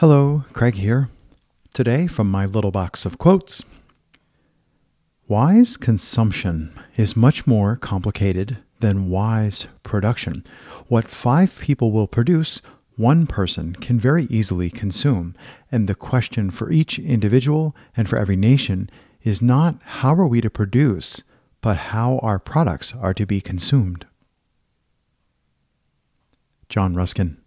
Hello, Craig here. Today, from my little box of quotes Wise consumption is much more complicated than wise production. What five people will produce, one person can very easily consume. And the question for each individual and for every nation is not how are we to produce, but how our products are to be consumed. John Ruskin.